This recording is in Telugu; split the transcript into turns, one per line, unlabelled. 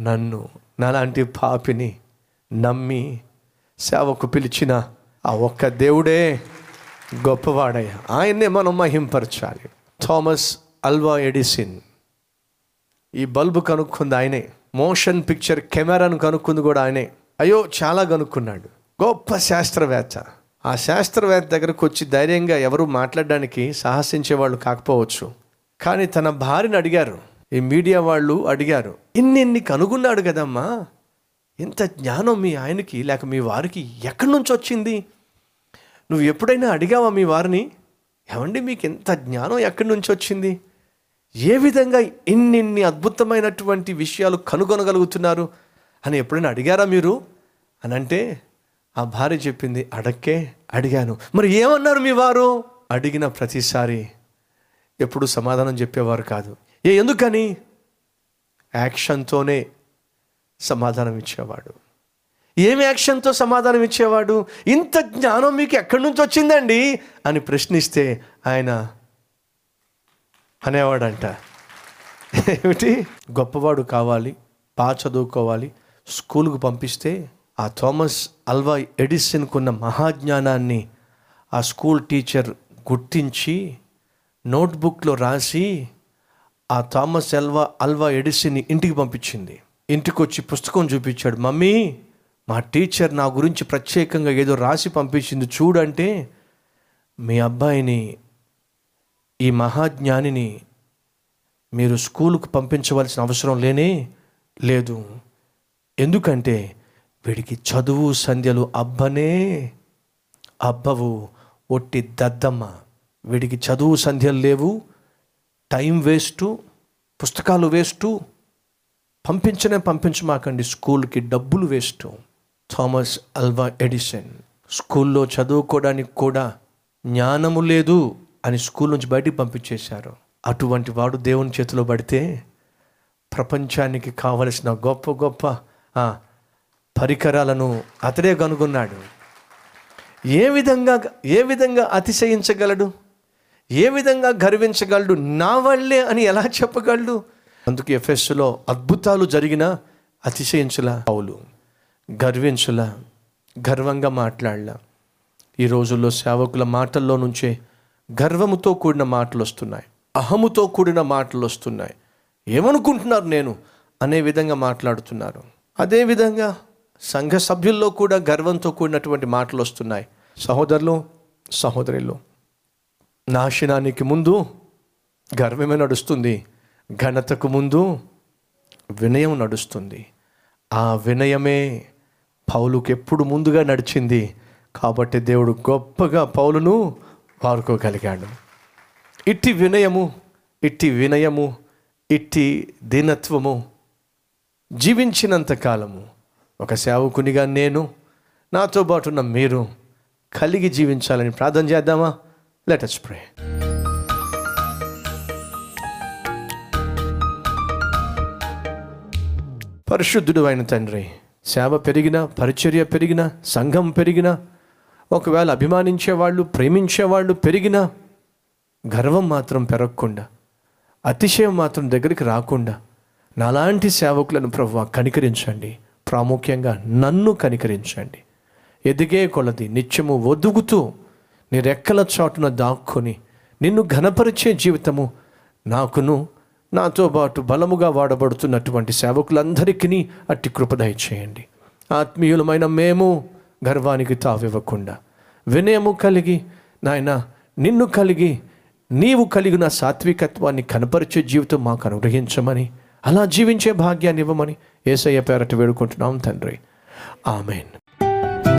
నన్ను నాలాంటి పాపిని నమ్మి సేవకు పిలిచిన ఆ ఒక్క దేవుడే గొప్పవాడయ్యా. ఆయన్నే మనం మహింపరచాలి. Thomas Alva Edison. ఈ బల్బు కనుక్కుంది ఆయనే. మోషన్ పిక్చర్ కెమెరాను కనుక్కుంది కూడా ఆయనే. అయ్యో చాలా కనుక్కున్నాడు. గొప్ప శాస్త్రవేత్త. ఆ శాస్త్రవేత్త దగ్గరకు వచ్చి ధైర్యంగా ఎవరు మాట్లాడడానికి సాహసించే వాళ్ళు కాకపోవచ్చు. కానీ తన భార్యను అడిగారు. ఈ మీడియా వాళ్ళు అడిగారు ఇన్ని ఇన్ని కనుగొన్నాడు కదమ్మా? ఇంత జ్ఞానం మీ ఆయనకి లేక మీ వారికి ఎక్కడి నుంచి వచ్చింది? నువ్వు ఎప్పుడైనా అడిగావా మీ వారిని? ఏమండి మీకు ఇంత జ్ఞానం ఎక్కడి నుంచి వచ్చింది? ఏ విధంగా ఇన్నిన్ని అద్భుతమైనటువంటి విషయాలు కనుగొనగలుగుతున్నారు? అని ఎప్పుడైనా అడిగారా మీరు? అని అంటే ఆ భార్య చెప్పింది అడక్కే అడిగాను. మరి ఏమన్నారు మీ వారు? అడిగిన ప్రతిసారి ఎప్పుడు సమాధానం చెప్పేవారు కాదు. ఏ ఎందుకని? యాక్షన్తోనే సమాధానం ఇచ్చేవాడు. ఏమి యాక్షన్తో సమాధానం ఇచ్చేవాడు? ఇంత జ్ఞానం మీకు ఎక్కడి నుంచి వచ్చిందండి? అని ప్రశ్నిస్తే ఆయన అనేవాడంట. ఏమిటి? గొప్పవాడు కావాలి బాగా చదువుకోవాలి స్కూల్కు పంపిస్తే ఆ థామస్ అల్వా ఎడిసన్కున్న మహాజ్ఞానాన్ని ఆ స్కూల్ టీచర్ గుర్తించి నోట్బుక్లో రాసి ఆ థామస్ అల్వా అల్వా ఎడిసిని ఇంటికి పంపించింది. ఇంటికి వచ్చి పుస్తకం చూపించాడు. మమ్మీ మా టీచర్ నా గురించి ప్రత్యేకంగా ఏదో రాసి పంపించింది చూడంటే మీ అబ్బాయిని ఈ మహాజ్ఞానిని మీరు స్కూలుకు పంపించవలసిన అవసరం లేనే లేదు. ఎందుకంటే వీడికి చదువు సంధ్యలు అబ్బనే అబ్బవు ఒట్టి దద్దమ్మ. వీడికి చదువు సంధ్యలు లేవు టైం వేస్టు పుస్తకాలు వేస్టు పంపించనే పంపించమాకండి స్కూల్కి డబ్బులు వేస్ట్. థామస్ అల్వా ఎడిసన్ స్కూల్లో చదువుకోవడానికి కూడా జ్ఞానము లేదు అని స్కూల్ నుంచి బయటికి పంపించేశారు. అటువంటి వాడు దేవుని చేతిలో పడితే ప్రపంచానికి కావలసిన గొప్ప గొప్ప పరికరాలను అతడే కనుగొన్నాడు. ఏ విధంగా ఏ విధంగా అతిశయించగలడు? ఏ విధంగా గర్వించగలడు? నా వల్లే అని ఎలా చెప్పగలడు? అందుకే ఎఫ్ఎస్లో అద్భుతాలు జరిగిన అతిశయించుల. పౌలు గర్వించుల గర్వంగా మాట్లాడలా. ఈ రోజుల్లో సేవకుల మాటల్లో నుంచే గర్వముతో కూడిన మాటలు వస్తున్నాయి. అహముతో కూడిన మాటలు వస్తున్నాయి. ఏమనుకుంటున్నారు నేను? అనే విధంగా మాట్లాడుతున్నారు. అదేవిధంగా సంఘ సభ్యుల్లో కూడా గర్వంతో కూడినటువంటి మాటలు వస్తున్నాయి. సహోదరులు సహోదరులు నాశనానికి ముందు గర్వమే నడుస్తుంది ఘనతకు ముందు వినయం నడుస్తుంది. ఆ వినయమే పౌలుకు ఎప్పుడు ముందుగా నడిచింది. కాబట్టి దేవుడు గొప్పగా పౌలును వాడుకోగలిగాడు. ఇట్టి వినయము ఇట్టి వినయము ఇట్టి దీనత్వము జీవించినంత కాలము ఒక సేవకునిగా నేను నాతో పాటున్న మీరు కలిగి జీవించాలని ప్రార్థన చేద్దామా? లెట్ అస్ ప్రే పరిశుద్ధుడు అయిన తండ్రి సేవ పెరిగినా పరిచర్య పెరిగినా సంఘం పెరిగినా ఒకవేళ అభిమానించేవాళ్ళు ప్రేమించేవాళ్ళు పెరిగినా గర్వం మాత్రం పెరగకుండా అతిశయం మాత్రం దగ్గరికి రాకుండా నాలాంటి సేవకులను ప్రభు కనికరించండి. ప్రాముఖ్యంగా నన్ను కనికరించండి. ఎదిగే కొలది నిత్యము ఒదుగుతూ నీ రెక్కల చాటున దాక్కుని నిన్ను ఘనపరిచే జీవితము నాకును నాతో పాటు బలముగా వాడబడుతున్నటువంటి సేవకులందరికీ అట్టి కృపదయ చేయండి. ఆత్మీయులమైన మేము గర్వానికి తావివ్వకుండా వినయము కలిగి నాయన నిన్ను కలిగి నీవు కలిగిన సాత్వికత్వాన్ని కనపరిచే జీవితం మాకు అనుగ్రహించమని అలా జీవించే భాగ్యాన్ని ఇవ్వమని ఏసయ్య పేరట వేడుకుంటున్నాం తండ్రి. ఆమెన్.